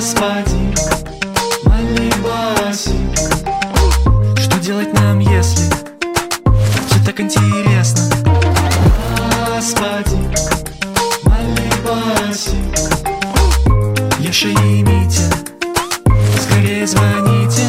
Господин Малибасик Что делать нам, если все так интересно? Господин Малибасик Яша и Митя Скорее звоните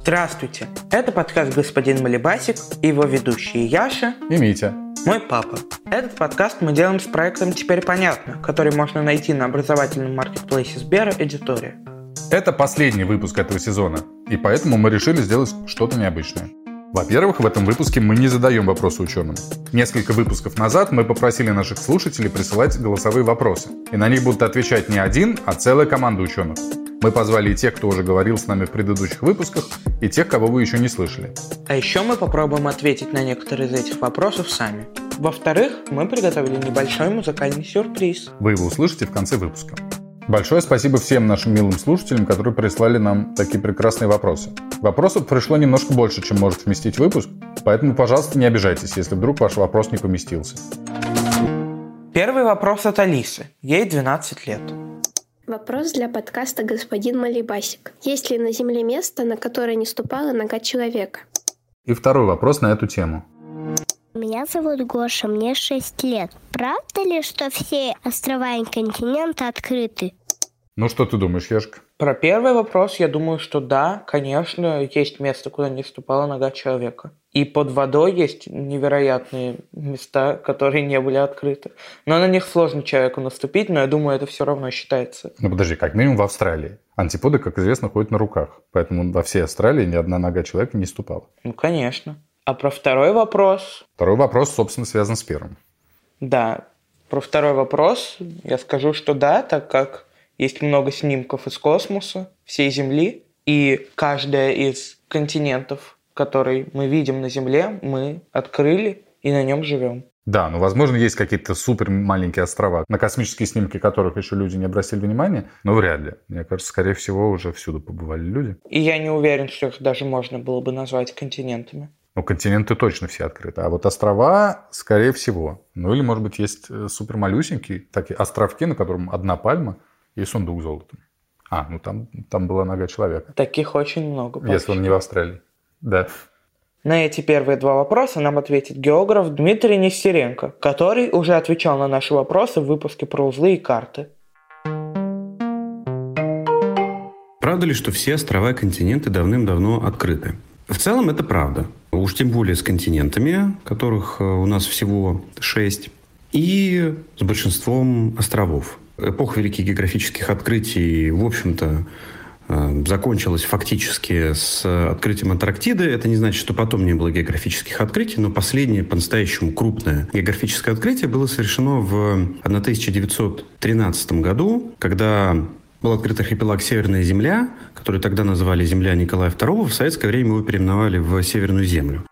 Здравствуйте! Это подкаст «Господин Малибасик» и его ведущие Яша и Митя. Мой папа. Этот подкаст мы делаем с проектом «Теперь понятно», который можно найти на образовательном маркетплейсе Сбера «Эдитория». Это последний выпуск этого сезона, и поэтому мы решили сделать что-то необычное. Во-первых, в этом выпуске мы не задаем вопросы ученым. Несколько выпусков назад мы попросили наших слушателей присылать голосовые вопросы, и на них будут отвечать не один, а целая команда ученых. Мы позвали и тех, кто уже говорил с нами в предыдущих выпусках, и тех, кого вы еще не слышали. А еще мы попробуем ответить на некоторые из этих вопросов сами. Во-вторых, мы приготовили небольшой музыкальный сюрприз. Вы его услышите в конце выпуска. Большое спасибо всем нашим милым слушателям, которые прислали нам такие прекрасные вопросы. Вопросов пришло немножко больше, чем может вместить выпуск, поэтому, пожалуйста, не обижайтесь, если вдруг ваш вопрос не поместился. Первый вопрос от Алисы. Ей 12 лет. Вопрос для подкаста «Господин Малибасик». Есть ли на Земле место, на которое не ступала нога человека? И второй вопрос на эту тему. Меня зовут Гоша, мне 6 лет. Правда ли, что все острова и континенты открыты? Ну что ты думаешь, Ешка? Про первый вопрос я думаю, что да, конечно, есть место, куда не ступала нога человека. И под водой есть невероятные места, которые не были открыты. Но на них сложно человеку наступить, но я думаю, это все равно считается. Ну подожди, как минимум в Австралии. Антиподы, как известно, ходят на руках. Поэтому во всей Австралии ни одна нога человека не ступала. Ну, конечно. А про второй вопрос? Второй вопрос, собственно, связан с первым. Да, про второй вопрос я скажу, что да, так как есть много снимков из космоса, всей Земли, и каждая из континентов, который мы видим на Земле, мы открыли и на нем живем. Да, ну, возможно, есть какие-то супер маленькие острова, на космические снимки которых еще люди не обратили внимания, но вряд ли. Мне кажется, скорее всего, уже всюду побывали люди. И я не уверен, что их даже можно было бы назвать континентами. Ну, континенты точно все открыты. А вот острова, скорее всего. Ну, или, может быть, есть э, супер малюсенькие такие островки, на котором одна пальма, и сундук золотом. А, ну там, там была нога человека. Таких очень много. Если он не в Австралии. Да. На эти первые два вопроса нам ответит географ Дмитрий Нестеренко, который уже отвечал на наши вопросы в выпуске про узлы и карты. Правда ли, что все острова и континенты давным-давно открыты? В целом это правда. Уж тем более с континентами, которых э, у нас всего шесть, и с большинством островов. Эпоха великих географических открытий, в общем-то, э, закончилась фактически с открытием Антарктиды. Это не значит, что потом не было географических открытий, но последнее по-настоящему крупное географическое открытие было совершено в 1913 году, когда был открыт архипелаг Северная Земля, который тогда называли Земля Николая II. В советское время его переименовали в Северную Землю.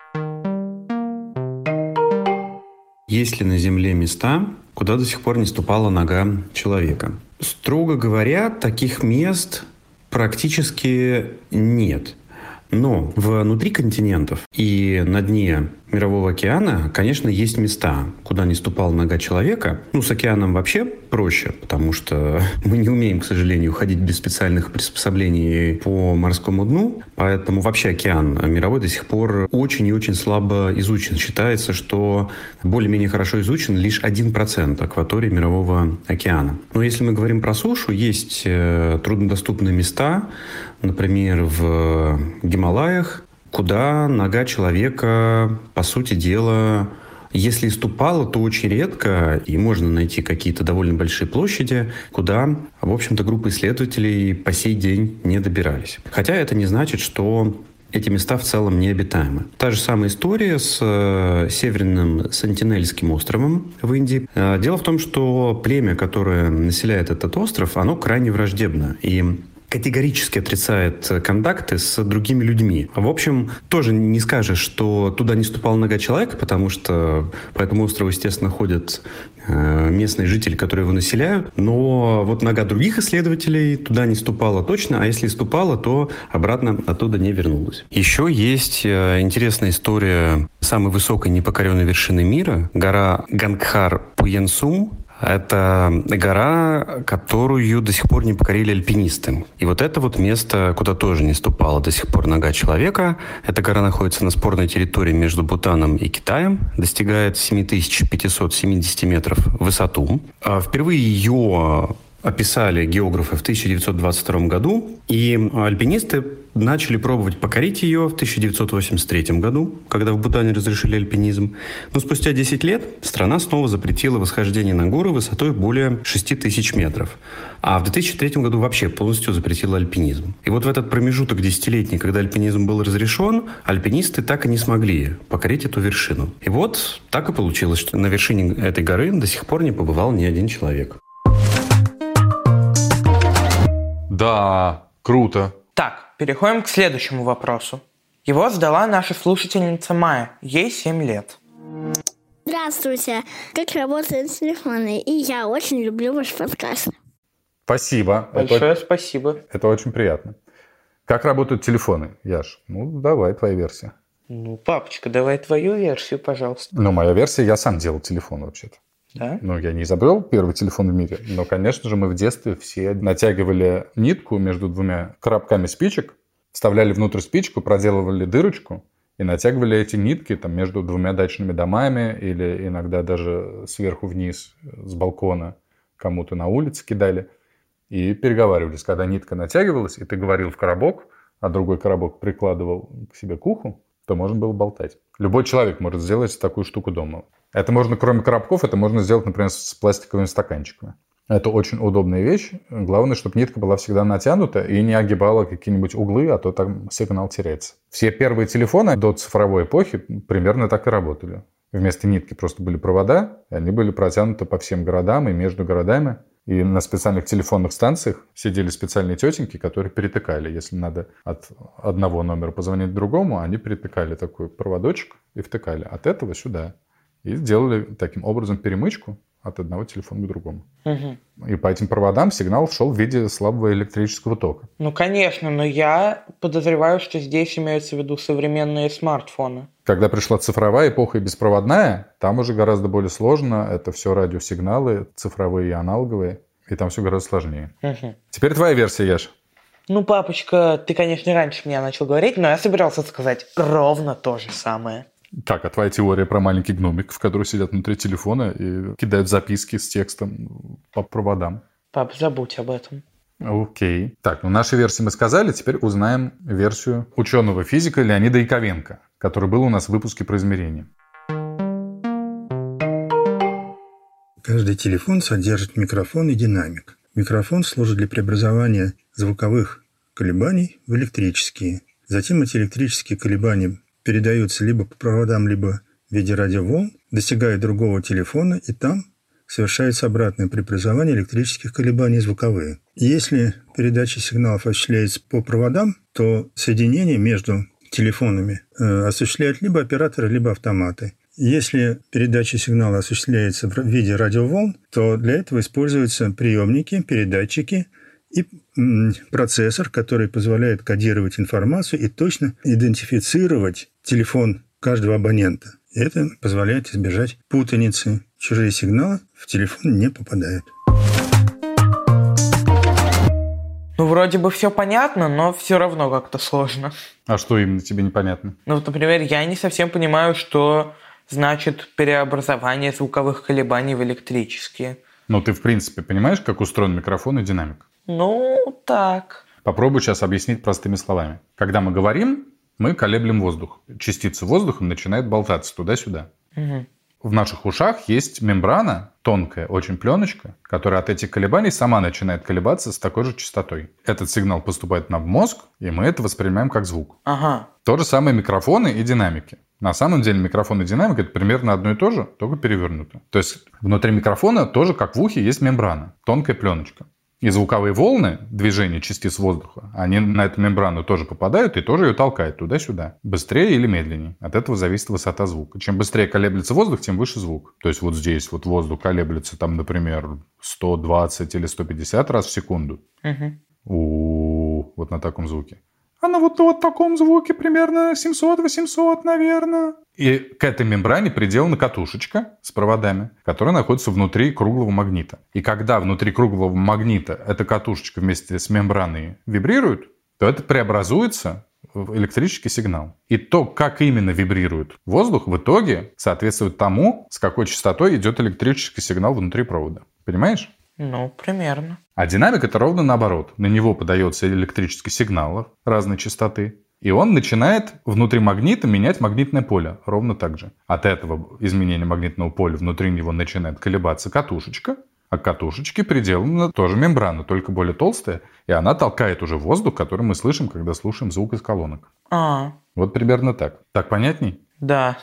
Есть ли на Земле места, куда до сих пор не ступала нога человека? Строго говоря, таких мест практически нет. Но внутри континентов и на дне Мирового океана, конечно, есть места, куда не ступала нога человека. Ну, с океаном вообще проще, потому что мы не умеем, к сожалению, ходить без специальных приспособлений по морскому дну. Поэтому вообще океан мировой до сих пор очень и очень слабо изучен. Считается, что более-менее хорошо изучен лишь 1% акватории Мирового океана. Но если мы говорим про сушу, есть э, труднодоступные места, например, в Гималаях, куда нога человека, по сути дела, если ступала, то очень редко, и можно найти какие-то довольно большие площади, куда, в общем-то, группы исследователей по сей день не добирались. Хотя это не значит, что эти места в целом необитаемы. Та же самая история с э, Северным Сентинельским островом в Индии. Э, дело в том, что племя, которое населяет этот остров, оно крайне враждебно. И категорически отрицает контакты с другими людьми. В общем, тоже не скажешь, что туда не ступала нога человека, потому что по этому острову, естественно, ходят э, местные жители, которые его населяют. Но вот нога других исследователей туда не ступала точно, а если ступала, то обратно оттуда не вернулась. Еще есть э, интересная история самой высокой непокоренной вершины мира, гора Гангхар Пуенсум, Это гора, которую до сих пор не покорили альпинисты. И вот это вот место, куда тоже не ступала до сих пор нога человека. Эта гора находится на спорной территории между Бутаном и Китаем, достигает 7570 метров в высоту. А Впервые ее описали географы в 1922 году, и альпинисты начали пробовать покорить ее в 1983 году, когда в Бутане разрешили альпинизм. Но спустя 10 лет страна снова запретила восхождение на горы высотой более 6 тысяч метров. А в 2003 году вообще полностью запретила альпинизм. И вот в этот промежуток десятилетний, когда альпинизм был разрешен, альпинисты так и не смогли покорить эту вершину. И вот так и получилось, что на вершине этой горы до сих пор не побывал ни один человек. Да, круто. Так, переходим к следующему вопросу. Его задала наша слушательница Майя. Ей 7 лет. Здравствуйте. Как работают телефоны? И я очень люблю ваш подкаст. Спасибо. Большое Это, спасибо. это очень приятно. Как работают телефоны, Яш? Ну, давай, твоя версия. Ну, папочка, давай твою версию, пожалуйста. Ну, моя версия, я сам делал телефон вообще-то. Да? Ну, я не изобрел первый телефон в мире, но, конечно же, мы в детстве все натягивали нитку между двумя коробками спичек, вставляли внутрь спичку, проделывали дырочку и натягивали эти нитки там, между двумя дачными домами или иногда даже сверху вниз с балкона кому-то на улице кидали и переговаривались. Когда нитка натягивалась, и ты говорил в коробок, а другой коробок прикладывал к себе к уху, то можно было болтать. Любой человек может сделать такую штуку дома. Это можно, кроме коробков, это можно сделать, например, с пластиковыми стаканчиками. Это очень удобная вещь. Главное, чтобы нитка была всегда натянута и не огибала какие-нибудь углы, а то там сигнал теряется. Все первые телефоны до цифровой эпохи примерно так и работали. Вместо нитки просто были провода, и они были протянуты по всем городам и между городами. И на специальных телефонных станциях сидели специальные тетеньки, которые перетыкали. Если надо от одного номера позвонить другому, они перетыкали такой проводочек и втыкали от этого сюда. И сделали таким образом перемычку от одного телефона к другому. Мгм. И по этим проводам сигнал шел в виде слабого электрического тока. Ну, конечно, но я подозреваю, что здесь имеется в виду современные смартфоны. Когда пришла цифровая эпоха и беспроводная, там уже гораздо более сложно. Это все радиосигналы, цифровые и аналоговые. И там все гораздо сложнее. Мгм. Теперь твоя версия, Яш. Ну, папочка, ты, конечно, раньше меня начал говорить, но я собирался сказать ровно то же самое. Так, а твоя теория про маленьких гномиков, которые сидят внутри телефона и кидают записки с текстом по проводам? Пап, забудь об этом. Окей. Так, ну наши версии мы сказали, теперь узнаем версию ученого физика Леонида Яковенко, который был у нас в выпуске про измерения. Каждый телефон содержит микрофон и динамик. Микрофон служит для преобразования звуковых колебаний в электрические. Затем эти электрические колебания передаются либо по проводам, либо в виде радиоволн, достигают другого телефона, и там совершается обратное преобразование электрических колебаний звуковые. Если передача сигналов осуществляется по проводам, то соединение между телефонами э, осуществляют либо операторы, либо автоматы. Если передача сигнала осуществляется в виде радиоволн, то для этого используются приемники, передатчики и процессор, который позволяет кодировать информацию и точно идентифицировать телефон каждого абонента. И это позволяет избежать путаницы. Чужие сигналы в телефон не попадают. Ну, вроде бы все понятно, но все равно как-то сложно. А что именно тебе непонятно? Ну, вот, например, я не совсем понимаю, что значит преобразование звуковых колебаний в электрические. Ну, ты, в принципе, понимаешь, как устроен микрофон и динамик? Ну, так. Попробую сейчас объяснить простыми словами. Когда мы говорим, мы колеблем воздух. Частица воздуха начинает болтаться туда-сюда. Мгм. В наших ушах есть мембрана, тонкая очень пленочка, которая от этих колебаний сама начинает колебаться с такой же частотой. Этот сигнал поступает нам в мозг, и мы это воспринимаем как звук. Ага. То же самое микрофоны и динамики. На самом деле микрофон и динамика это примерно одно и то же, только перевернуто. То есть внутри микрофона тоже, как в ухе, есть мембрана, тонкая пленочка. И звуковые волны, движения частиц воздуха, они на эту мембрану тоже попадают и тоже ее толкают туда-сюда. Быстрее или медленнее. От этого зависит высота звука. Чем быстрее колеблется воздух, тем выше звук. То есть вот здесь вот воздух колеблется там, например, 120 или 150 раз в секунду. Мгм. у вот на таком звуке. А на вот, вот таком звуке примерно 700-800, наверное. И к этой мембране приделана катушечка с проводами, которая находится внутри круглого магнита. И когда внутри круглого магнита эта катушечка вместе с мембраной вибрирует, то это преобразуется в электрический сигнал. И то, как именно вибрирует воздух, в итоге соответствует тому, с какой частотой идет электрический сигнал внутри провода. Понимаешь? Ну, примерно. А динамик это ровно наоборот. На него подается электрический сигнал разной частоты. И он начинает внутри магнита менять магнитное поле ровно так же. От этого изменения магнитного поля внутри него начинает колебаться катушечка, а к катушечке приделана тоже мембрана, только более толстая, и она толкает уже воздух, который мы слышим, когда слушаем звук из колонок. А, Вот примерно так. Так понятней? да.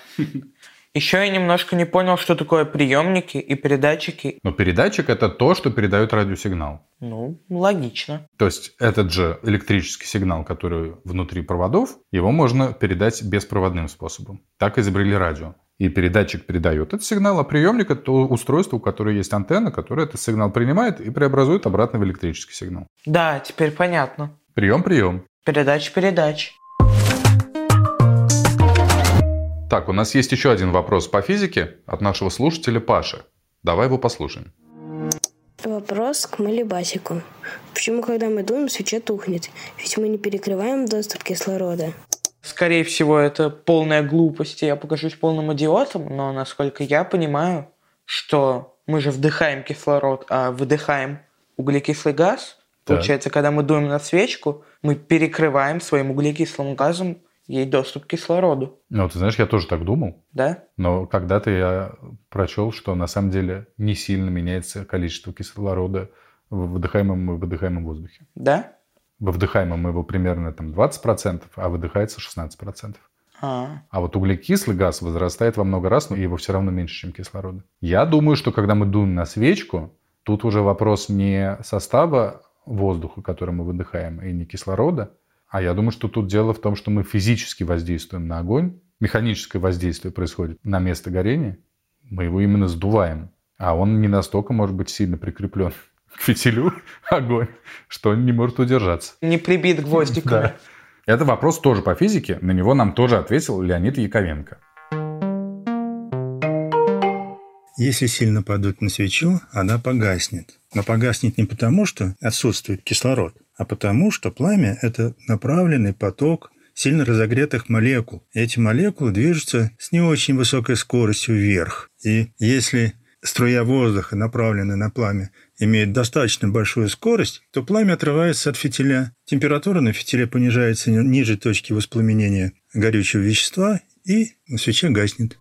Еще я немножко не понял, что такое приемники и передатчики. Но передатчик это то, что передает радиосигнал. Ну, логично. То есть этот же электрический сигнал, который внутри проводов, его можно передать беспроводным способом. Так изобрели радио. И передатчик передает этот сигнал, а приемник это то устройство, у которого есть антенна, которое этот сигнал принимает и преобразует обратно в электрический сигнал. Да, теперь понятно. Прием, прием. Передач, передач. Так, у нас есть еще один вопрос по физике от нашего слушателя Паши. Давай его послушаем. Вопрос к Малибасику. Почему, когда мы дуем, свеча тухнет? Ведь мы не перекрываем доступ кислорода. Скорее всего, это полная глупость, и я покажусь полным идиотом, но насколько я понимаю, что мы же вдыхаем кислород, а выдыхаем углекислый газ. Так. Получается, когда мы дуем на свечку, мы перекрываем своим углекислым газом ей доступ к кислороду. Ну, ты знаешь, я тоже так думал. Да? Но когда-то я прочел, что на самом деле не сильно меняется количество кислорода в вдыхаемом и выдыхаемом воздухе. Да? Во вдыхаемом его примерно там 20%, а выдыхается 16%. А, А вот углекислый газ возрастает во много раз, но его все равно меньше, чем кислорода. Я думаю, что когда мы дуем на свечку, тут уже вопрос не состава воздуха, который мы выдыхаем, и не кислорода, а я думаю, что тут дело в том, что мы физически воздействуем на огонь, механическое воздействие происходит на место горения, мы его именно сдуваем, а он не настолько может быть сильно прикреплен к фитилю огонь, что он не может удержаться. не прибит гвоздиками. Да. Это вопрос тоже по физике. На него нам тоже ответил Леонид Яковенко. Если сильно подуть на свечу, она погаснет. Но погаснет не потому, что отсутствует кислород, а потому, что пламя – это направленный поток сильно разогретых молекул. Эти молекулы движутся с не очень высокой скоростью вверх. И если струя воздуха, направленная на пламя, имеет достаточно большую скорость, то пламя отрывается от фитиля. Температура на фитиле понижается ниже точки воспламенения горючего вещества, и на свече гаснет.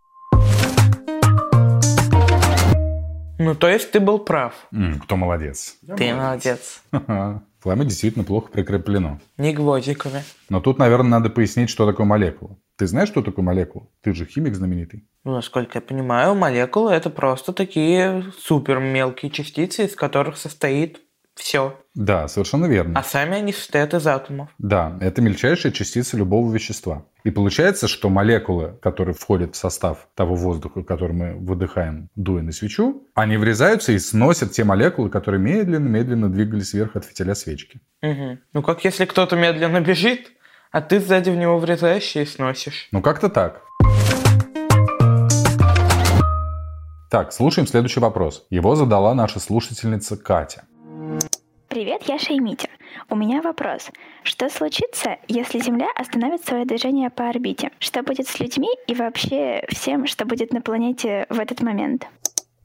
Ну, то есть ты был прав. М, кто молодец? Ты молодец. Ха-ха. Пламя действительно плохо прикреплено. Не гвоздиками. Но тут, наверное, надо пояснить, что такое молекула. Ты знаешь, что такое молекула? Ты же химик знаменитый. Ну, насколько я понимаю, молекулы это просто такие супер мелкие частицы, из которых состоит все. Да, совершенно верно. А сами они состоят из атомов. Да, это мельчайшая частица любого вещества. И получается, что молекулы, которые входят в состав того воздуха, который мы выдыхаем, дуя на свечу, они врезаются и сносят те молекулы, которые медленно-медленно двигались вверх от фитиля свечки. Мгм. Ну, как если кто-то медленно бежит, а ты сзади в него врезаешься и сносишь. Ну, как-то так. Так, слушаем следующий вопрос. Его задала наша слушательница Катя. Привет, я Шеймитер. У меня вопрос. Что случится, если Земля остановит свое движение по орбите? Что будет с людьми и вообще всем, что будет на планете в этот момент?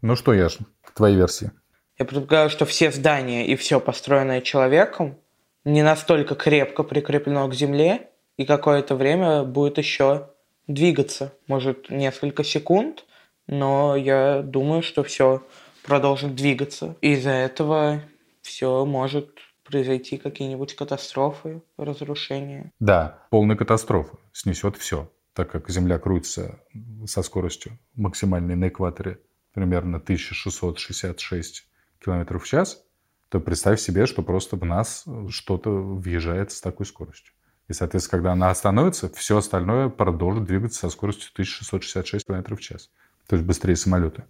Ну что, Яш, твои версии? Я предполагаю, что все здания и все построенное человеком не настолько крепко прикреплено к земле, и какое-то время будет еще двигаться. Может, несколько секунд, но я думаю, что все продолжит двигаться. Из-за этого все может произойти какие-нибудь катастрофы, разрушения. Да, полная катастрофа. Снесет все. Так как Земля крутится со скоростью максимальной на экваторе примерно 1666 км в час, то представь себе, что просто в нас что-то въезжает с такой скоростью. И, соответственно, когда она остановится, все остальное продолжит двигаться со скоростью 1666 км в час. То есть быстрее самолета.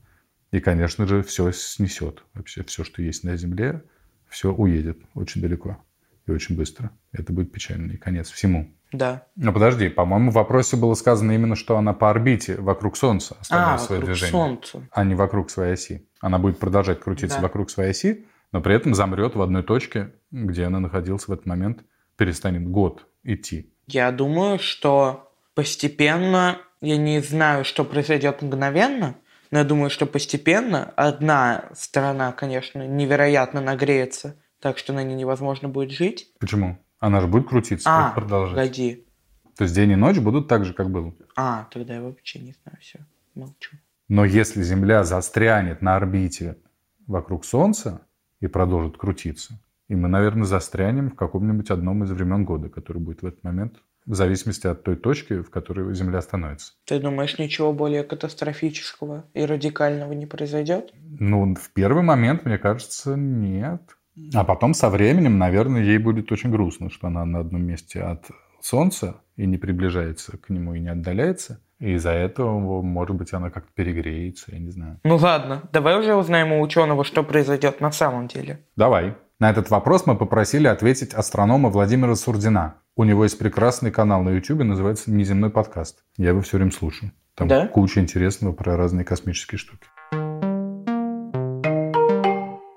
И, конечно же, все снесет. Вообще все, что есть на Земле, все уедет очень далеко. и очень быстро. Это будет печальный конец всему. Да. Но подожди, по-моему, в вопросе было сказано именно, что она по орбите вокруг Солнца оставляет А, свое вокруг движение, Солнца. а не вокруг своей оси. Она будет продолжать крутиться Да. вокруг своей оси, но при этом замрет в одной точке, где она находилась в этот момент, перестанет год идти. Я думаю, что постепенно, я не знаю, что произойдет мгновенно, но я думаю, что постепенно одна сторона, конечно, невероятно нагреется, так что на ней невозможно будет жить. Почему? Она же будет крутиться, А, продолжать. погоди. То есть день и ночь будут так же, как было. А, тогда я вообще не знаю, все, молчу. Но если Земля застрянет на орбите вокруг Солнца и продолжит крутиться, и мы, наверное, застрянем в каком-нибудь одном из времен года, который будет в этот момент, в зависимости от той точки, в которой Земля становится. Ты думаешь, ничего более катастрофического и радикального не произойдет? Ну, в первый момент, мне кажется, нет. А потом со временем, наверное, ей будет очень грустно, что она на одном месте от Солнца и не приближается к нему и не отдаляется. И из-за этого, может быть, она как-то перегреется, я не знаю. Ну ладно, давай уже узнаем у ученого, что произойдет на самом деле. Давай. На этот вопрос мы попросили ответить астронома Владимира Сурдина. У него есть прекрасный канал на YouTube, называется «Неземной подкаст». Я его все время слушаю. Там Да? куча интересного про разные космические штуки.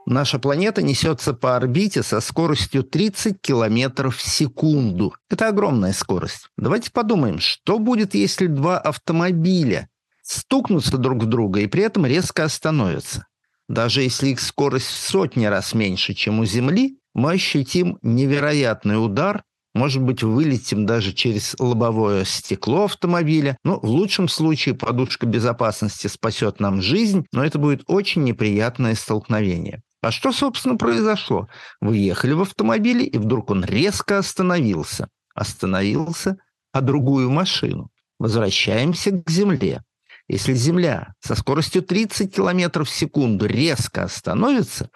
Наша планета несется по орбите со скоростью 30 километров в секунду. Это огромная скорость. Давайте подумаем, что будет, если два автомобиля стукнутся друг в друга и при этом резко остановятся. Даже если их скорость в сотни раз меньше, чем у Земли, мы ощутим невероятный удар, может быть, вылетим даже через лобовое стекло автомобиля. Ну, в лучшем случае подушка безопасности спасет нам жизнь, но это будет очень неприятное столкновение. А что, собственно, произошло? Вы ехали в автомобиле, и вдруг он резко остановился. Остановился, а другую машину. Возвращаемся к Земле. Если Земля со скоростью 30 км в секунду резко остановится,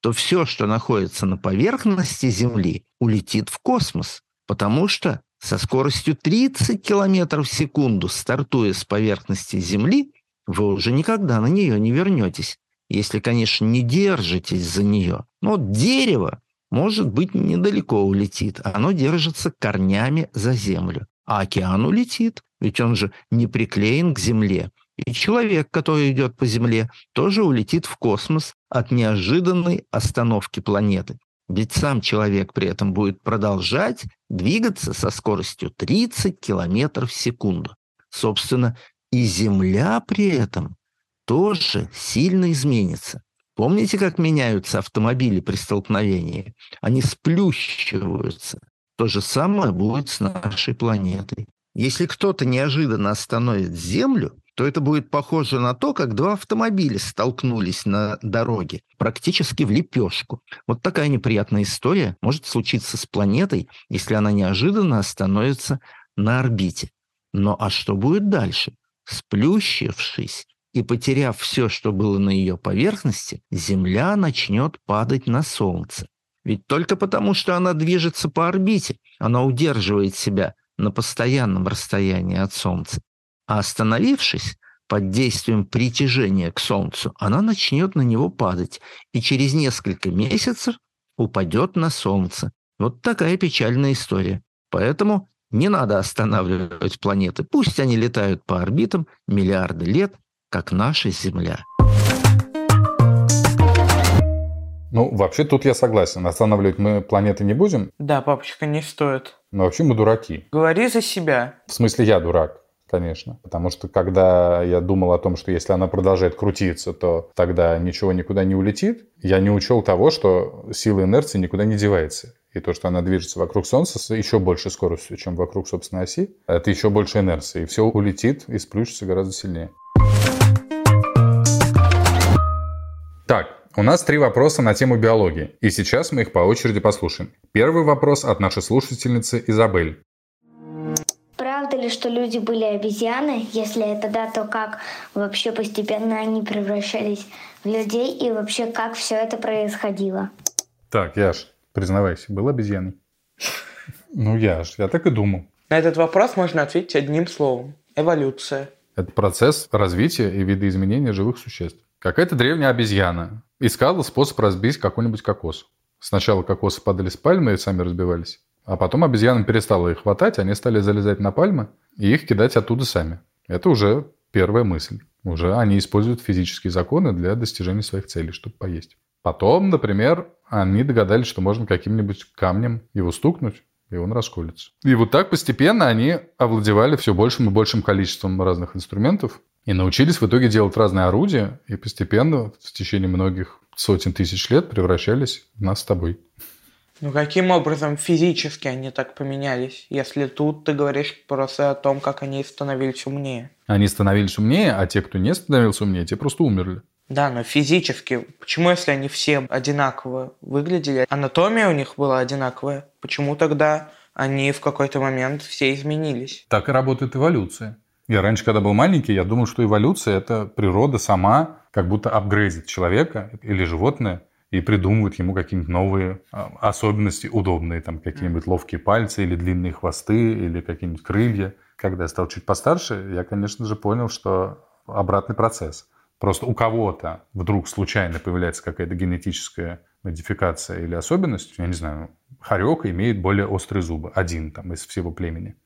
то все, что находится на поверхности Земли, улетит в космос, потому что со скоростью 30 км в секунду, стартуя с поверхности Земли, вы уже никогда на нее не вернетесь, если, конечно, не держитесь за нее. Но дерево, может быть, недалеко улетит, оно держится корнями за Землю. А океан улетит, ведь он же не приклеен к Земле. И человек, который идет по Земле, тоже улетит в космос от неожиданной остановки планеты. Ведь сам человек при этом будет продолжать двигаться со скоростью 30 километров в секунду. Собственно, и Земля при этом тоже сильно изменится. Помните, как меняются автомобили при столкновении? Они сплющиваются. То же самое будет с нашей планетой. Если кто-то неожиданно остановит Землю, то это будет похоже на то, как два автомобиля столкнулись на дороге, практически в лепешку. Вот такая неприятная история может случиться с планетой, если она неожиданно остановится на орбите. Но а что будет дальше? Сплющившись и потеряв все, что было на ее поверхности, Земля начнет падать на Солнце. Ведь только потому, что она движется по орбите, она удерживает себя на постоянном расстоянии от Солнца. А остановившись под действием притяжения к Солнцу, она начнет на него падать и через несколько месяцев упадет на Солнце. Вот такая печальная история. Поэтому не надо останавливать планеты. Пусть они летают по орбитам миллиарды лет, как наша Земля. Ну, вообще тут я согласен. Останавливать мы планеты не будем, Да, папочка, не стоит. но вообще мы дураки. Говори за себя. В смысле, я дурак, конечно. Потому что когда я думал о том, что если она продолжает крутиться, то тогда ничего никуда не улетит, я не учел того, что сила инерции никуда не девается. И то, что она движется вокруг Солнца с еще большей скоростью, чем вокруг собственной оси, это еще больше инерции. И все улетит и сплющится гораздо сильнее. Так, у нас три вопроса на тему биологии. И сейчас мы их по очереди послушаем. Первый вопрос от нашей слушательницы Изабель. Ли, что люди были обезьяны? Если это да, то как вообще постепенно они превращались в людей и вообще как все это происходило? Так, Яш, признавайся, был обезьяной? Ну, Яш, я так и думал. На этот вопрос можно ответить одним словом. Эволюция. Это процесс развития и видоизменения живых существ. Какая-то древняя обезьяна искала способ разбить какой-нибудь кокос. Сначала кокосы падали с пальмы и сами разбивались, а потом обезьянам перестало их хватать, они стали залезать на пальмы и их кидать оттуда сами. Это уже первая мысль. Уже они используют физические законы для достижения своих целей, чтобы поесть. Потом, например, они догадались, что можно каким-нибудь камнем его стукнуть, и он расколется. И вот так постепенно они овладевали все большим и большим количеством разных инструментов и научились в итоге делать разные орудия, и постепенно в течение многих сотен тысяч лет превращались в нас с тобой. Ну каким образом физически они так поменялись, если тут ты говоришь просто о том, как они становились умнее? Они становились умнее, а те, кто не становился умнее, те просто умерли. Да, но физически, почему если они все одинаково выглядели, анатомия у них была одинаковая, почему тогда они в какой-то момент все изменились? Так и работает эволюция. Я раньше, когда был маленький, я думал, что эволюция – это природа сама как будто апгрейдит человека или животное и придумывает ему какие-нибудь новые а, особенности удобные, там какие-нибудь ловкие пальцы или длинные хвосты или какие-нибудь крылья. Когда я стал чуть постарше, я, конечно же, понял, что обратный процесс – Просто у кого-то вдруг случайно появляется какая-то генетическая модификация или особенность, я не знаю, хорек имеет более острые зубы, один там из всего племени.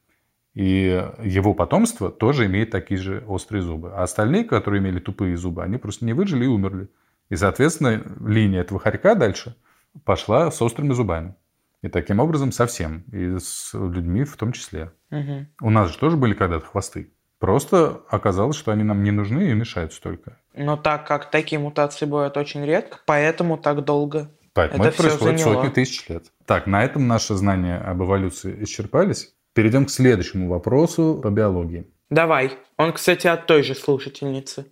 И его потомство тоже имеет такие же острые зубы. А остальные, которые имели тупые зубы, они просто не выжили и умерли. И, соответственно, линия этого хорька дальше пошла с острыми зубами. И таким образом совсем. И с людьми в том числе. Угу. У нас же тоже были когда-то хвосты. Просто оказалось, что они нам не нужны и мешают столько. Но так как такие мутации бывают очень редко, поэтому так долго Поэтому это, это происходит заняло. сотни тысяч лет. Так, на этом наши знания об эволюции исчерпались. Перейдем к следующему вопросу по биологии. Давай. Он, кстати, от той же слушательницы.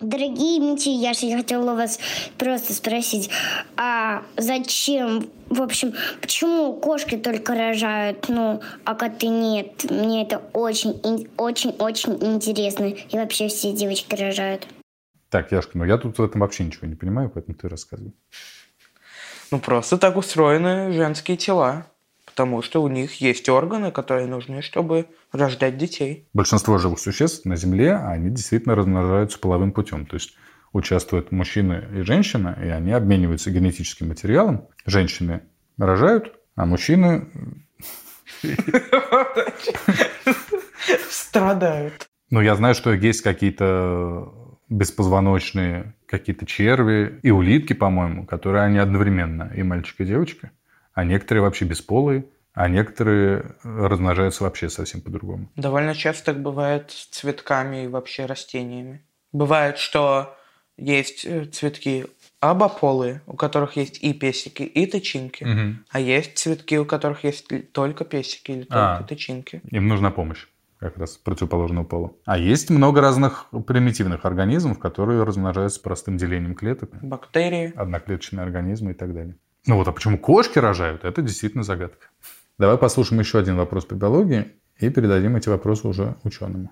Дорогие Митя, я же хотела вас просто спросить, а зачем, в общем, почему кошки только рожают, ну, а коты нет? Мне это очень, очень, очень интересно. И вообще все девочки рожают. Так, Яшка, ну я тут в этом вообще ничего не понимаю, поэтому ты рассказывай. Ну, просто так устроены женские тела. Потому что у них есть органы, которые нужны, чтобы рождать детей. Большинство живых существ на Земле, они действительно размножаются половым путем. То есть участвуют мужчина и женщина, и они обмениваются генетическим материалом. Женщины рожают, а мужчины Страдают. Ну, я знаю, что есть какие-то беспозвоночные, какие-то черви и улитки, по-моему, которые они одновременно, и мальчик, и девочка. А некоторые вообще бесполые, а некоторые размножаются вообще совсем по-другому. Довольно часто так бывает с цветками и вообще растениями. Бывает, что есть э, цветки обополые, у которых есть и песики, и тычинки. Мгм. А есть цветки, у которых есть только песики или только А. тычинки. Им нужна помощь как раз противоположного пола. А есть много разных примитивных организмов, которые размножаются простым делением клеток. Бактерии. Одноклеточные организмы и так далее. Ну вот, а почему кошки рожают, это действительно загадка. Давай послушаем еще один вопрос по биологии и передадим эти вопросы уже ученому.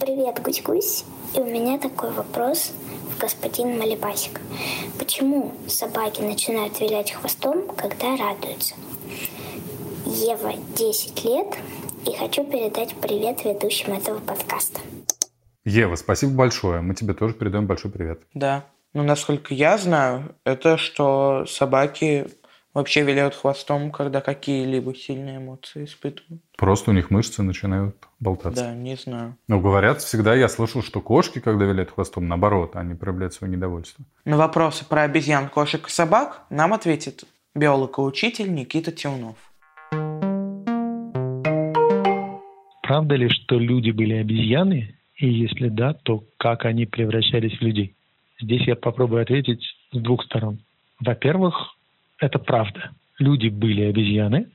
Привет, Гусь-Гусь. И у меня такой вопрос в господин Малибасик. Почему собаки начинают вилять хвостом, когда радуются? Ева 10 лет и хочу передать привет ведущим этого подкаста. Ева, спасибо большое. Мы тебе тоже передаем большой привет. Да. Ну, насколько я знаю, это что собаки вообще виляют хвостом, когда какие-либо сильные эмоции испытывают. Просто у них мышцы начинают болтаться. Да, не знаю. Ну, говорят, всегда я слышал, что кошки, когда виляют хвостом, наоборот, они проявляют свое недовольство. На вопросы про обезьян, кошек и собак нам ответит биолог и учитель Никита Тиунов. Правда ли, что люди были обезьяны? И если да, то как они превращались в людей? Здесь я попробую ответить с двух сторон. Во-первых, это правда. Люди были обезьяны,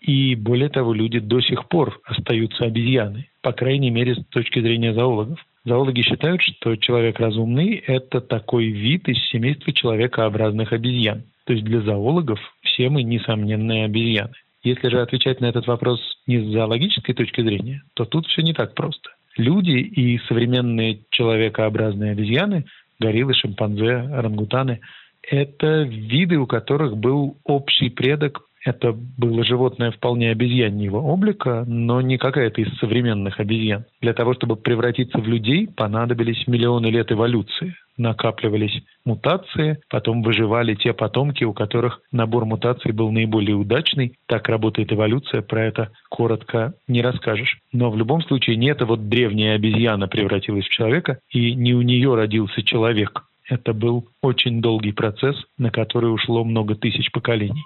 и более того, люди до сих пор остаются обезьяны, по крайней мере, с точки зрения зоологов. Зоологи считают, что человек разумный – это такой вид из семейства человекообразных обезьян. То есть для зоологов все мы несомненные обезьяны. Если же отвечать на этот вопрос не с зоологической точки зрения, то тут все не так просто. Люди и современные человекообразные обезьяны, гориллы, шимпанзе, орангутаны – это виды, у которых был общий предок Это было животное вполне обезьяньего облика, но не какая-то из современных обезьян. Для того, чтобы превратиться в людей, понадобились миллионы лет эволюции. Накапливались мутации, потом выживали те потомки, у которых набор мутаций был наиболее удачный. Так работает эволюция, про это коротко не расскажешь. Но в любом случае не эта вот древняя обезьяна превратилась в человека, и не у нее родился человек. Это был очень долгий процесс, на который ушло много тысяч поколений.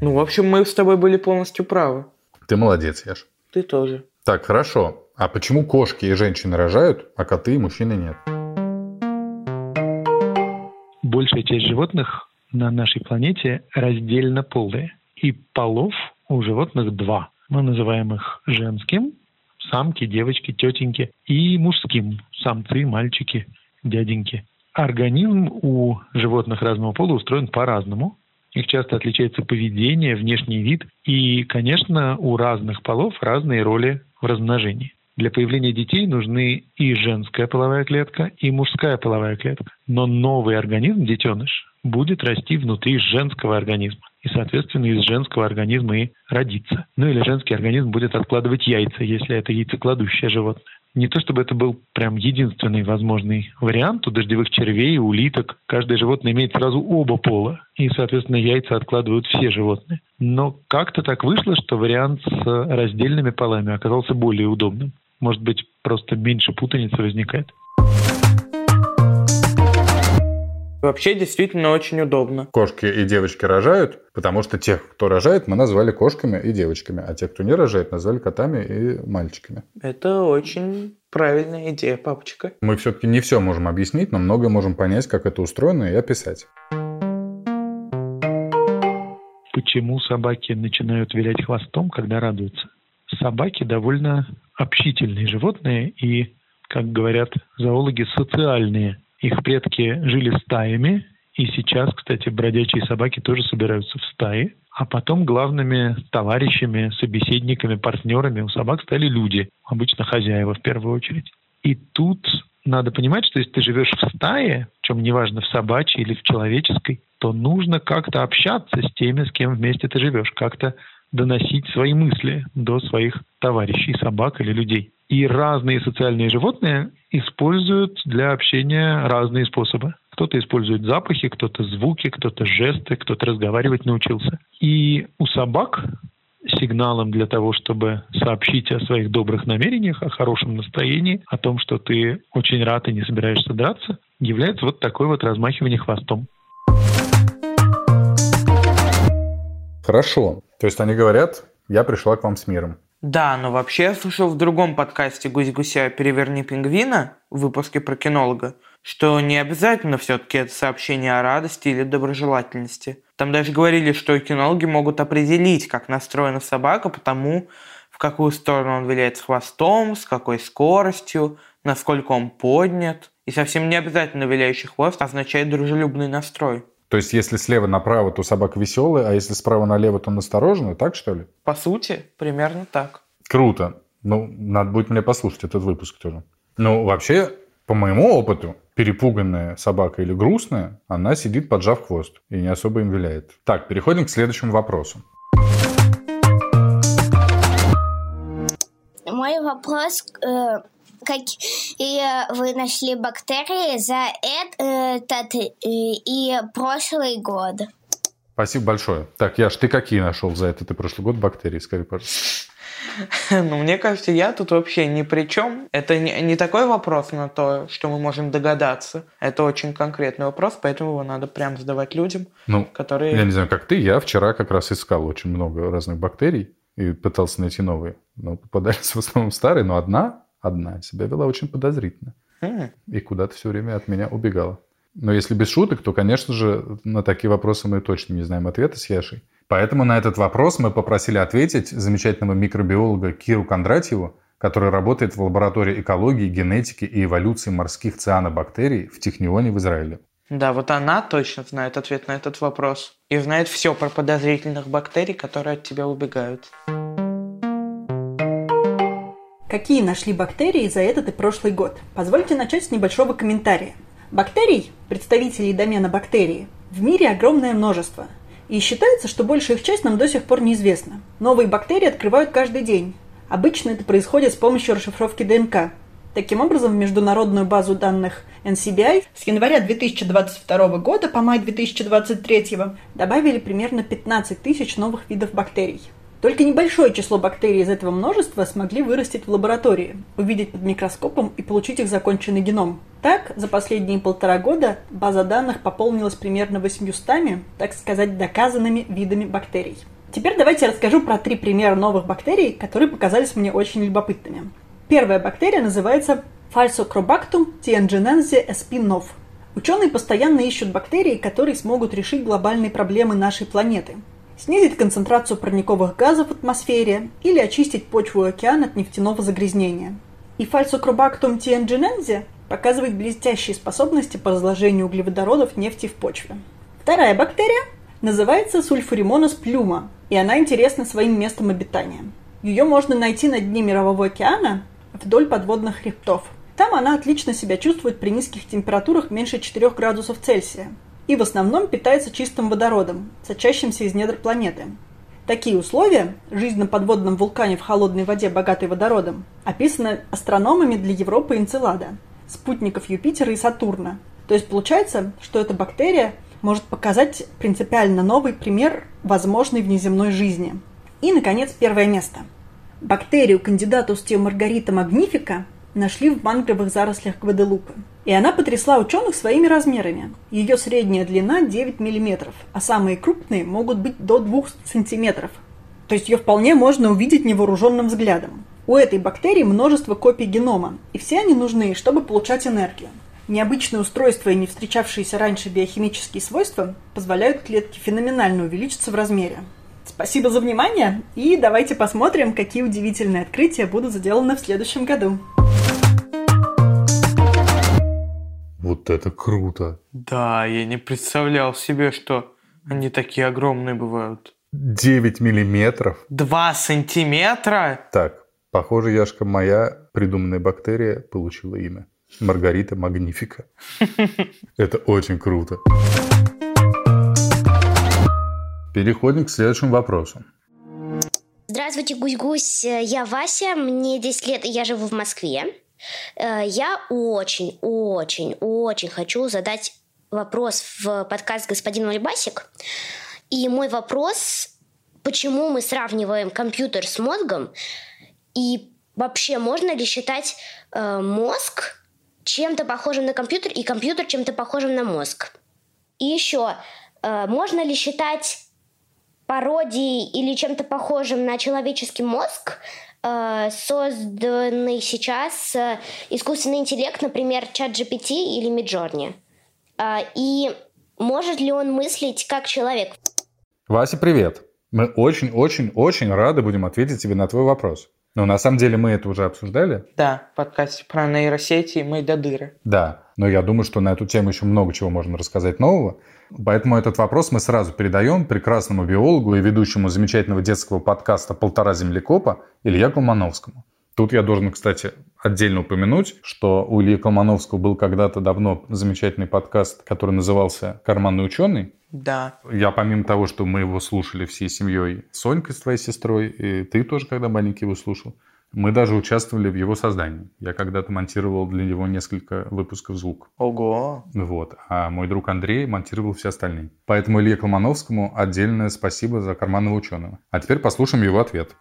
Ну, в общем, мы с тобой были полностью правы. Ты молодец, Яш. Ты тоже. Так, хорошо. А почему кошки и женщины рожают, а коты и мужчины нет? Большая часть животных на нашей планете раздельно полые. И полов у животных два. Мы называем их женским, самки, девочки, тетеньки, и мужским, самцы, мальчики, дяденьки. Организм у животных разного пола устроен по-разному. Их часто отличается поведение, внешний вид. И, конечно, у разных полов разные роли в размножении. Для появления детей нужны и женская половая клетка, и мужская половая клетка. Но новый организм, детеныш, будет расти внутри женского организма. И, соответственно, из женского организма и родиться. Ну или женский организм будет откладывать яйца, если это яйцекладущее животное. Не то чтобы это был прям единственный возможный вариант. У дождевых червей, у улиток каждое животное имеет сразу оба пола. И, соответственно, яйца откладывают все животные. Но как-то так вышло, что вариант с раздельными полами оказался более удобным. Может быть, просто меньше путаницы возникает. Вообще действительно очень удобно. Кошки и девочки рожают, потому что тех, кто рожает, мы назвали кошками и девочками, а тех, кто не рожает, назвали котами и мальчиками. Это очень правильная идея, папочка. Мы все-таки не все можем объяснить, но многое можем понять, как это устроено и описать. Почему собаки начинают вилять хвостом, когда радуются? Собаки довольно общительные животные и, как говорят зоологи, социальные их предки жили стаями, и сейчас, кстати, бродячие собаки тоже собираются в стаи. А потом главными товарищами, собеседниками, партнерами у собак стали люди, обычно хозяева в первую очередь. И тут надо понимать, что если ты живешь в стае, чем неважно, в собачьей или в человеческой, то нужно как-то общаться с теми, с кем вместе ты живешь, как-то доносить свои мысли до своих товарищей, собак или людей. И разные социальные животные используют для общения разные способы. Кто-то использует запахи, кто-то звуки, кто-то жесты, кто-то разговаривать научился. И у собак сигналом для того, чтобы сообщить о своих добрых намерениях, о хорошем настроении, о том, что ты очень рад и не собираешься драться, является вот такое вот размахивание хвостом. Хорошо. То есть они говорят, я пришла к вам с миром. Да, но вообще я слышал в другом подкасте «Гусь-гуся, переверни пингвина» в выпуске про кинолога, что не обязательно все-таки это сообщение о радости или доброжелательности. Там даже говорили, что кинологи могут определить, как настроена собака, потому в какую сторону он виляет с хвостом, с какой скоростью, насколько он поднят. И совсем не обязательно виляющий хвост означает дружелюбный настрой. То есть, если слева направо, то собака веселая, а если справа налево, то настороженная, так что ли? По сути, примерно так. Круто. Ну, надо будет мне послушать этот выпуск тоже. Ну, вообще, по моему опыту, перепуганная собака или грустная, она сидит поджав хвост и не особо им виляет. Так, переходим к следующему вопросу. Мой вопрос э, какие вы нашли бактерии за этот э, и прошлый год? Спасибо большое. Так, Яш, ты какие нашел за этот и прошлый год бактерии? Скажи, пожалуйста. Ну, мне кажется, я тут вообще ни при чем. Это не, не такой вопрос на то, что мы можем догадаться. Это очень конкретный вопрос, поэтому его надо прям задавать людям, ну, которые... Я не знаю, как ты, я вчера как раз искал очень много разных бактерий и пытался найти новые. Но попадались в основном старые, но одна одна, себя вела очень подозрительно. Mm. И куда-то все время от меня убегала. Но если без шуток, то, конечно же, на такие вопросы мы точно не знаем ответа с Яшей. Поэтому на этот вопрос мы попросили ответить замечательного микробиолога Киру Кондратьеву, который работает в лаборатории экологии, генетики и эволюции морских цианобактерий в Технионе в Израиле. Да, вот она точно знает ответ на этот вопрос. И знает все про подозрительных бактерий, которые от тебя убегают. Какие нашли бактерии за этот и прошлый год? Позвольте начать с небольшого комментария. Бактерий, представителей домена бактерии, В мире огромное множество. И считается, что большая их часть нам до сих пор неизвестна. Новые бактерии открывают каждый день. Обычно это происходит с помощью расшифровки ДНК. Таким образом, в международную базу данных NCBI с января 2022 года по май 2023 добавили примерно 15 тысяч новых видов бактерий. Только небольшое число бактерий из этого множества смогли вырастить в лаборатории, увидеть под микроскопом и получить их законченный геном. Так, за последние полтора года база данных пополнилась примерно 800, так сказать, доказанными видами бактерий. Теперь давайте расскажу про три примера новых бактерий, которые показались мне очень любопытными. Первая бактерия называется Falsocrobactum sp. nov. Ученые постоянно ищут бактерии, которые смогут решить глобальные проблемы нашей планеты. Снизить концентрацию парниковых газов в атмосфере или очистить почву и океан от нефтяного загрязнения. И Falsocrobactum tiangenense показывает блестящие способности по разложению углеводородов нефти в почве. Вторая бактерия называется сульфуримонос плюма, и она интересна своим местом обитания. Ее можно найти на дне Мирового океана вдоль подводных хребтов. Там она отлично себя чувствует при низких температурах меньше 4 градусов Цельсия и в основном питается чистым водородом, сочащимся из недр планеты. Такие условия, жизнь на подводном вулкане в холодной воде, богатой водородом, описаны астрономами для Европы Энцелада, спутников Юпитера и Сатурна. То есть получается, что эта бактерия может показать принципиально новый пример возможной внеземной жизни. И, наконец, первое место. Бактерию кандидатус Маргарита магнифика нашли в мангровых зарослях Гваделупы. И она потрясла ученых своими размерами. Ее средняя длина 9 мм, а самые крупные могут быть до 2 см. То есть ее вполне можно увидеть невооруженным взглядом. У этой бактерии множество копий генома, и все они нужны, чтобы получать энергию. Необычные устройства и не встречавшиеся раньше биохимические свойства позволяют клетке феноменально увеличиться в размере. Спасибо за внимание, и давайте посмотрим, какие удивительные открытия будут сделаны в следующем году. Вот это круто. Да, я не представлял себе, что они такие огромные бывают. 9 миллиметров. 2 сантиметра? Так, похоже, Яшка, моя придуманная бактерия получила имя. Маргарита Магнифика. Это очень круто. Переходим к следующему вопросу. Здравствуйте, Гусь-Гусь. Я Вася, мне 10 лет, и я живу в Москве. Э, я очень, очень, очень хочу задать вопрос в подкаст «Господин Мальбасик». И мой вопрос, почему мы сравниваем компьютер с мозгом, и вообще можно ли считать э, мозг чем-то похожим на компьютер и компьютер чем-то похожим на мозг? И еще, э, можно ли считать пародией или чем-то похожим на человеческий мозг э, созданный сейчас э, искусственный интеллект, например, чат GPT или Midjourney? Э, и может ли он мыслить как человек? Вася, привет! Мы очень-очень-очень рады будем ответить тебе на твой вопрос. Но на самом деле мы это уже обсуждали. Да, в подкасте про нейросети мы до дыры. Да, но я думаю, что на эту тему еще много чего можно рассказать нового. Поэтому этот вопрос мы сразу передаем прекрасному биологу и ведущему замечательного детского подкаста «Полтора землекопа» Илья Колмановскому. Тут я должен, кстати, отдельно упомянуть, что у Ильи Колмановского был когда-то давно замечательный подкаст, который назывался «Карманный ученый». Да. Я помимо того, что мы его слушали всей семьей, Сонькой с твоей сестрой, и ты тоже, когда маленький, его слушал, мы даже участвовали в его создании. Я когда-то монтировал для него несколько выпусков звук. Ого! Вот. А мой друг Андрей монтировал все остальные. Поэтому Илье Колмановскому отдельное спасибо за карманного ученого. А теперь послушаем его ответ.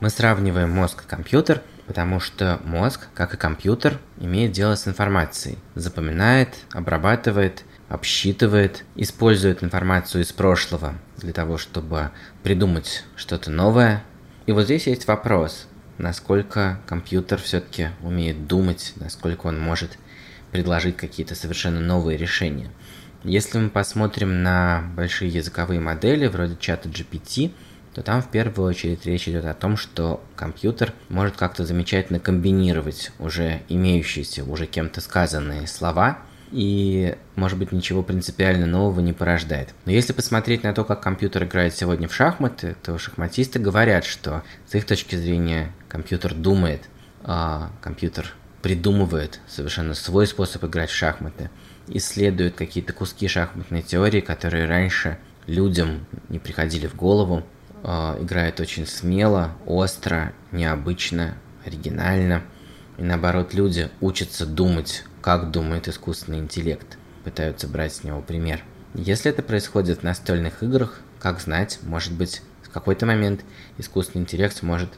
Мы сравниваем мозг и компьютер, потому что мозг, как и компьютер, имеет дело с информацией. Запоминает, обрабатывает, обсчитывает, использует информацию из прошлого для того, чтобы придумать что-то новое. И вот здесь есть вопрос, насколько компьютер все-таки умеет думать, насколько он может предложить какие-то совершенно новые решения. Если мы посмотрим на большие языковые модели вроде чата GPT, то там в первую очередь речь идет о том, что компьютер может как-то замечательно комбинировать уже имеющиеся, уже кем-то сказанные слова и, может быть, ничего принципиально нового не порождает. Но если посмотреть на то, как компьютер играет сегодня в шахматы, то шахматисты говорят, что с их точки зрения компьютер думает, а компьютер придумывает совершенно свой способ играть в шахматы, исследует какие-то куски шахматной теории, которые раньше людям не приходили в голову, э, играет очень смело, остро, необычно, оригинально. И наоборот, люди учатся думать, как думает искусственный интеллект, пытаются брать с него пример. Если это происходит в настольных играх, как знать, может быть, в какой-то момент искусственный интеллект сможет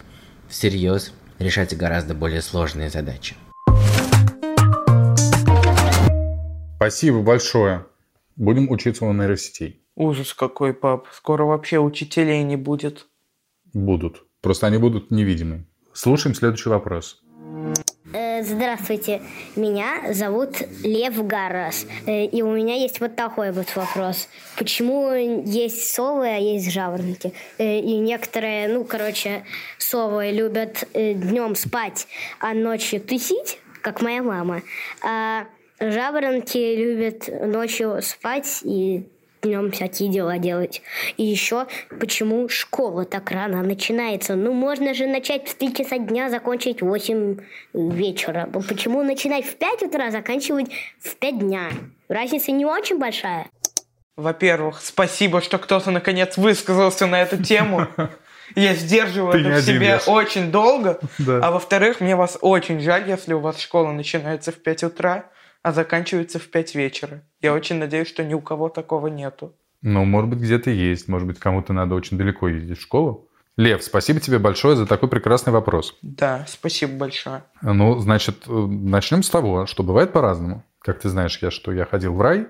всерьез решать гораздо более сложные задачи. Спасибо большое. Будем учиться у нейросетей. Ужас какой, пап. Скоро вообще учителей не будет. Будут. Просто они будут невидимы. Слушаем следующий вопрос. Э, Здравствуйте, меня зовут Лев Гарас, Э, и у меня есть вот такой вот вопрос. Почему есть совы, а есть жаворонки? Э, И некоторые, ну, короче, совы любят днем спать, а ночью тусить, как моя мама. А жаворонки любят ночью спать и днем всякие дела делать. И еще, почему школа так рано начинается? Ну, можно же начать в 3 часа дня, закончить в 8 вечера. Почему начинать в 5 утра, заканчивать в 5 дня? Разница не очень большая. Во-первых, спасибо, что кто-то наконец высказался на эту тему. Я сдерживаю Ты это в один, себе Яш. очень долго. Да. А во-вторых, мне вас очень жаль, если у вас школа начинается в 5 утра, а заканчивается в 5 вечера. Я очень надеюсь, что ни у кого такого нету. Ну, может быть, где-то есть. Может быть, кому-то надо очень далеко ездить в школу. Лев, спасибо тебе большое за такой прекрасный вопрос. Да, спасибо большое. Ну, значит, э, начнем с того, что бывает по-разному. Как ты знаешь, я что, я ходил в рай,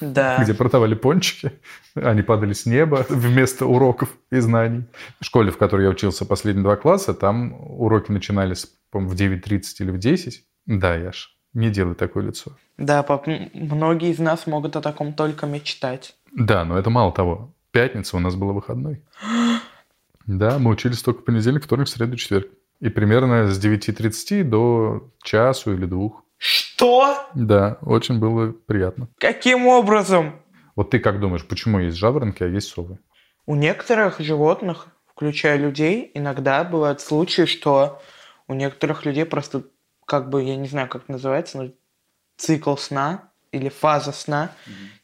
Да. где продавали пончики. Они падали с неба вместо уроков и знаний. В школе, в которой я учился последние два класса, там уроки начинались, по-моему, в 9.30 или в 10. Да, Яш, не делай такое лицо. Да, пап, многие из нас могут о таком только мечтать. Да, но это мало того. Пятница у нас была выходной. Да, мы учились только понедельник, вторник, среду, четверг. И примерно с 9.30 до часу или двух. Что? Да, очень было приятно. Каким образом? Вот ты как думаешь, почему есть жаворонки, а есть совы? У некоторых животных, включая людей, иногда бывают случаи, что у некоторых людей просто, как бы, я не знаю, как это называется, но цикл сна или фаза сна.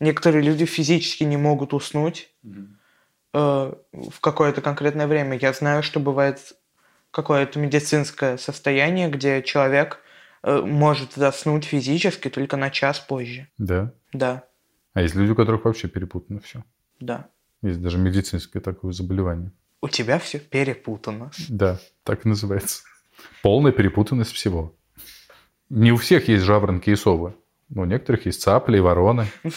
Некоторые люди физически не могут уснуть э, в какое-то конкретное время. Я знаю, что бывает какое-то медицинское состояние, где человек э, может заснуть физически только на час позже. Да. Да, А есть люди, у которых вообще перепутано все. да. Есть даже медицинское такое заболевание. У тебя все перепутано. Да, так и называется. Полная перепутанность всего. Не у всех есть жаворонки и совы. У некоторых есть цапли и вороны. Ну,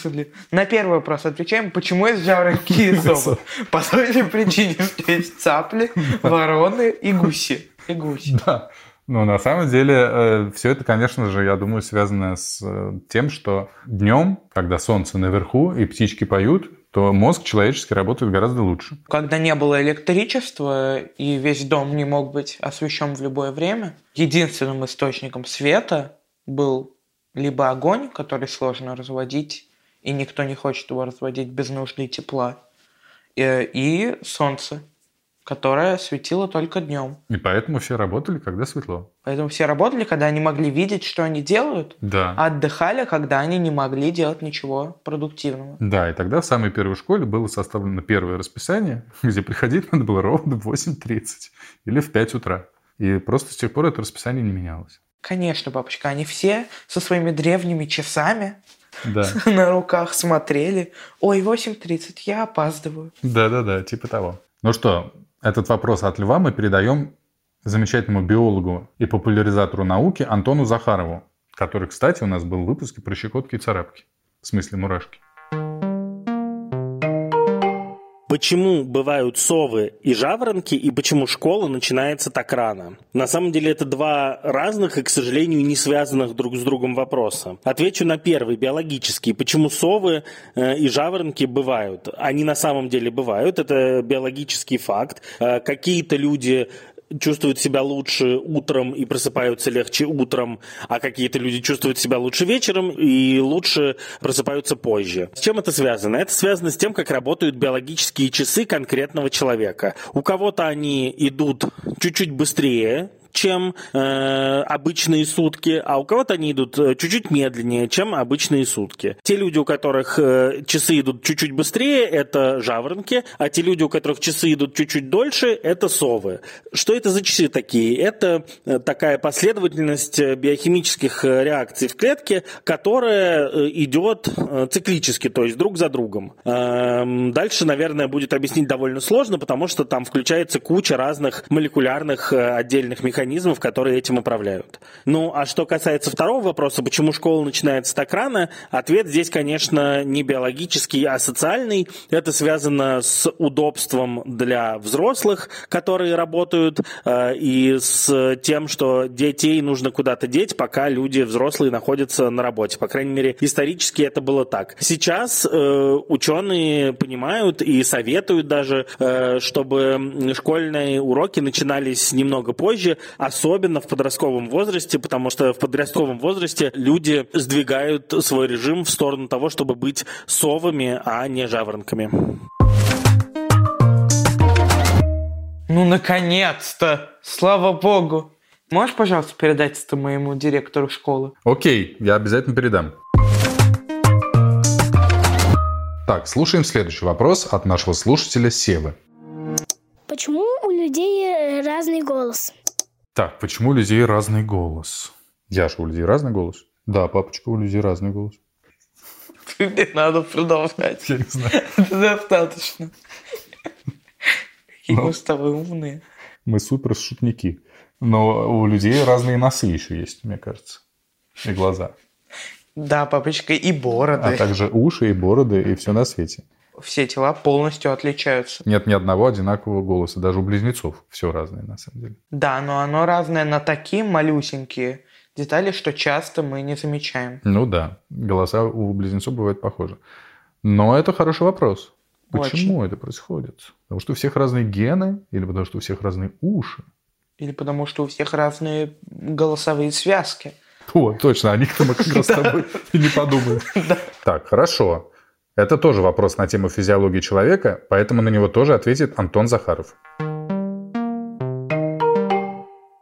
На первый вопрос отвечаем, почему есть жаворонки и совы? По той причине, что есть цапли, вороны и гуси. И гуси. Да. Ну, на самом деле, все это, конечно же, я думаю, связано с э, тем, что днем, когда солнце наверху и птички поют, то мозг человеческий работает гораздо лучше. Когда не было электричества и весь дом не мог быть освещен в любое время, единственным источником света был либо огонь, который сложно разводить, и никто не хочет его разводить без нужды тепла, и, и солнце, которое светило только днем. И поэтому все работали, когда светло. Поэтому все работали, когда они могли видеть, что они делают, Да. а отдыхали, когда они не могли делать ничего продуктивного. Да, и тогда в самой первой школе было составлено первое расписание, где приходить надо было ровно в 8.30 или в 5 утра. И просто с тех пор это расписание не менялось. Конечно, папочка, они все со своими древними часами Да. на руках смотрели. Ой, 8.30, я опаздываю. Да-да-да, типа того. Ну что, этот вопрос от Льва мы передаем замечательному биологу и популяризатору науки Антону Захарову, который, кстати, у нас был в выпуске про щекотки и царапки. В смысле мурашки. Почему бывают совы и жаворонки, и почему школа начинается так рано? На самом деле это два разных и, к сожалению, не связанных друг с другом вопроса. Отвечу на первый, биологический. Почему совы э, и жаворонки бывают? Они на самом деле бывают, это биологический факт. Э, Какие-то люди чувствуют себя лучше утром и просыпаются легче утром, а какие-то люди чувствуют себя лучше вечером и лучше просыпаются позже. С чем это связано? Это связано с тем, как работают биологические часы конкретного человека. У кого-то они идут чуть-чуть быстрее, чем э, обычные сутки, а у кого-то они идут э, чуть-чуть медленнее, чем обычные сутки. Те люди, у которых э, часы идут чуть-чуть быстрее, это жаворонки, а те люди, у которых часы идут чуть-чуть дольше, это совы. Что это за часы такие? Это э, такая последовательность э, биохимических реакций в клетке, которая идет циклически, то есть друг за другом. Эм, дальше, наверное, будет объяснить довольно сложно, потому что там включается куча разных молекулярных отдельных механизмов, которые этим управляют. Ну, а что касается второго вопроса, почему школа начинается так рано, ответ здесь, конечно, не биологический, а социальный. Это связано с удобством для взрослых, которые работают, и с тем, что детей нужно куда-то деть, пока люди взрослые находятся на работе. По крайней мере, исторически это было так. Сейчас э, ученые понимают и советуют даже, э, чтобы школьные уроки начинались немного позже, особенно в подростковом возрасте, потому что в подростковом возрасте люди сдвигают свой режим в сторону того, чтобы быть совами, а не жаворонками. Ну, наконец-то! Слава богу! Можешь, пожалуйста, передать это моему директору школы? Окей, я обязательно передам. Так, слушаем следующий вопрос от нашего слушателя Севы. Почему у людей разный голос? Так, почему у людей разный голос? Яша, у людей разный голос? Да, папочка, у людей разный голос. Не надо продолжать. Я не знаю. Это достаточно. Какие Ну. мы с тобой умные. Мы супер шутники. Но у людей разные носы еще есть, мне кажется. И глаза. Да, папочка, и бороды. А также уши и бороды, и все на свете. Все тела полностью отличаются. Нет ни одного одинакового голоса. Даже у близнецов все разное, на самом деле. Да, но оно разное на такие малюсенькие детали, что часто мы не замечаем. Ну да, голоса у близнецов бывают похожи. Но это хороший вопрос. Почему это происходит? Потому что у всех разные гены или потому что у всех разные уши? Или потому что у всех разные голосовые связки. О, точно, о них-то мы как раз с тобой и не подумали. Так, хорошо. Это тоже вопрос на тему физиологии человека, поэтому на него тоже ответит Антон Захаров.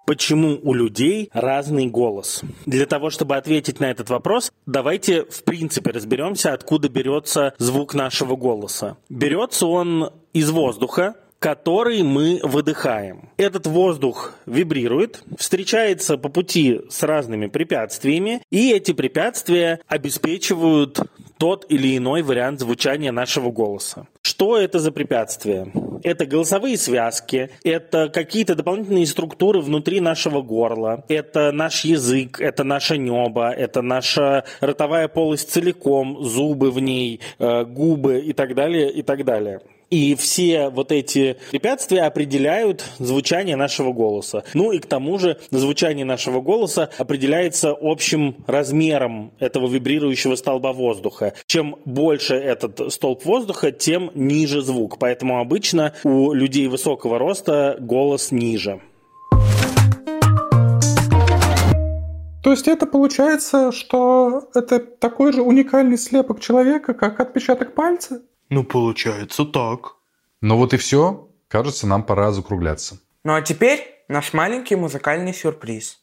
Почему у людей разный голос? Для того, чтобы ответить на этот вопрос, давайте в принципе разберемся, откуда берется звук нашего голоса. Берется он из воздуха, который мы выдыхаем. Этот воздух вибрирует, встречается по пути с разными препятствиями, и эти препятствия обеспечивают тот или иной вариант звучания нашего голоса. Что это за препятствия? Это голосовые связки, это какие-то дополнительные структуры внутри нашего горла, это наш язык, это наше небо, это наша ротовая полость целиком, зубы в ней, э, губы и так далее, и так далее. И все вот эти препятствия определяют звучание нашего голоса. Ну и к тому же звучание нашего голоса определяется общим размером этого вибрирующего столба воздуха. Чем больше этот столб воздуха, тем ниже звук. Поэтому обычно у людей высокого роста голос ниже. То есть это получается, что это такой же уникальный слепок человека, как отпечаток пальца? Ну, получается так. Ну вот и все. Кажется, нам пора закругляться. Ну а теперь наш маленький музыкальный сюрприз.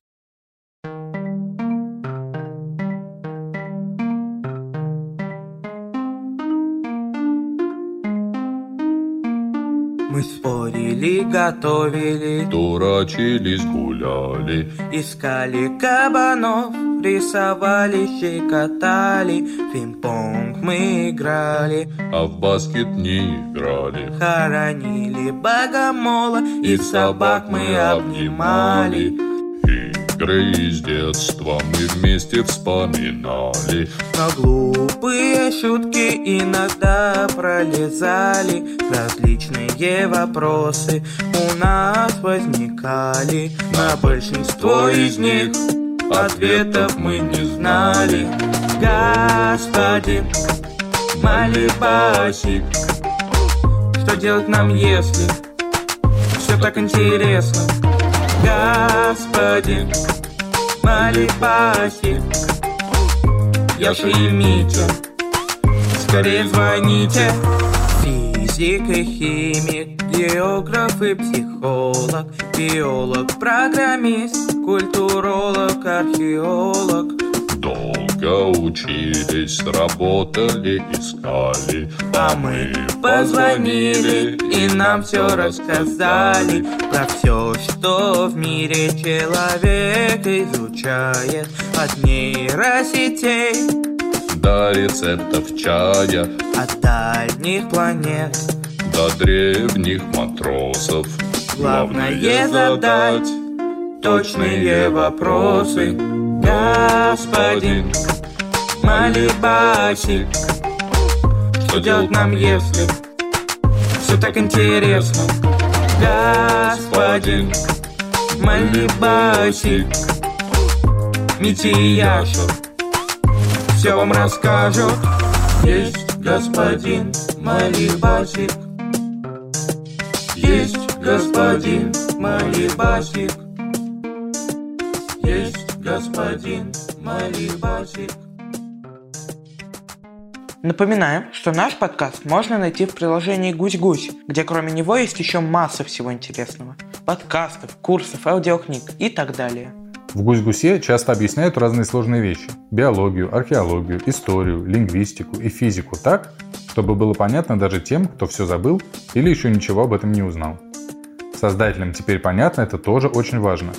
Спорили, готовили, Дурачились, гуляли, искали кабанов, рисовали, щекотали, в пинг-понг мы играли, а в баскет не играли. хоронили богомола, и собак мы обнимали. Игры из детства мы вместе вспоминали. Но глупые шутки иногда пролезали Различные вопросы у нас возникали. На большинство из них ответов мы не знали. Господин Малибасик Что делать нам, если все так интересно? Господин Малибасик Яша и Митя Скорее звоните Физик и химик, географ и психолог, биолог, программист, культуролог, археолог. Долго учились, работали, искали, А мы позвонили и нам все рассказали Про все, что в мире человек изучает От нейросетей до рецептов чая, от дальних планет до древних матросов. Главное задать точные вопросы Господин Малибасик Что делать нам, если все так интересно? Господин Малибасик Мити и Яша все вам расскажут Есть господин Малибасик Есть господин Малибасик Есть господин Малибасик Напоминаем, что наш подкаст можно найти в приложении «Гусь-Гусь», где кроме него есть еще масса всего интересного. Подкастов, курсов, аудиокниг и так далее. В «Гусь-гусе» часто объясняют разные сложные вещи – биологию, археологию, историю, лингвистику и физику так, чтобы было понятно даже тем, кто все забыл или еще ничего об этом не узнал. Создателям теперь понятно, это тоже очень важно.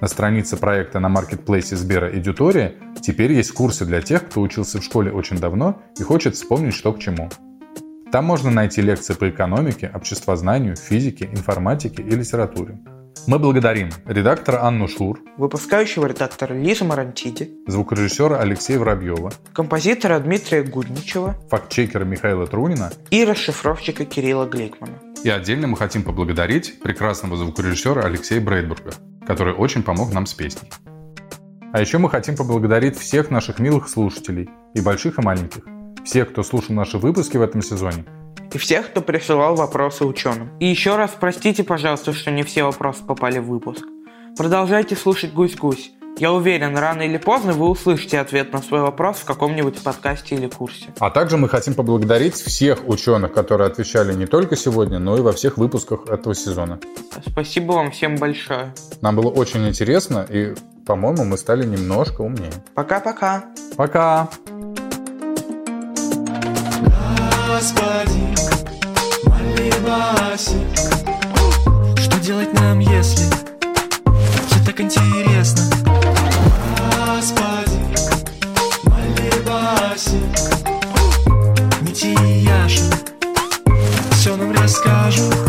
На странице проекта на маркетплейсе Сбера Эдютория теперь есть курсы для тех, кто учился в школе очень давно и хочет вспомнить, что к чему. Там можно найти лекции по экономике, обществознанию, физике, информатике и литературе. Мы благодарим редактора Анну Шур, выпускающего редактора Лизу Марантиди, звукорежиссера Алексея Воробьева, композитора Дмитрия Гудничева, фактчекера Михаила Трунина и расшифровщика Кирилла Гликмана. И отдельно мы хотим поблагодарить прекрасного звукорежиссера Алексея Брейдбурга, который очень помог нам с песней. А еще мы хотим поблагодарить всех наших милых слушателей, и больших, и маленьких. Всех, кто слушал наши выпуски в этом сезоне, и всех, кто присылал вопросы ученым. И еще раз простите, пожалуйста, что не все вопросы попали в выпуск. Продолжайте слушать «Гусь-гусь». Я уверен, рано или поздно вы услышите ответ на свой вопрос в каком-нибудь подкасте или курсе. А также мы хотим поблагодарить всех ученых, которые отвечали не только сегодня, но и во всех выпусках этого сезона. Спасибо вам всем большое. Нам было очень интересно, и, по-моему, мы стали немножко умнее. Пока-пока. Пока. Господин согласен. Что делать нам, если все так интересно? Господи, молебаси Мити и Яша все нам расскажут.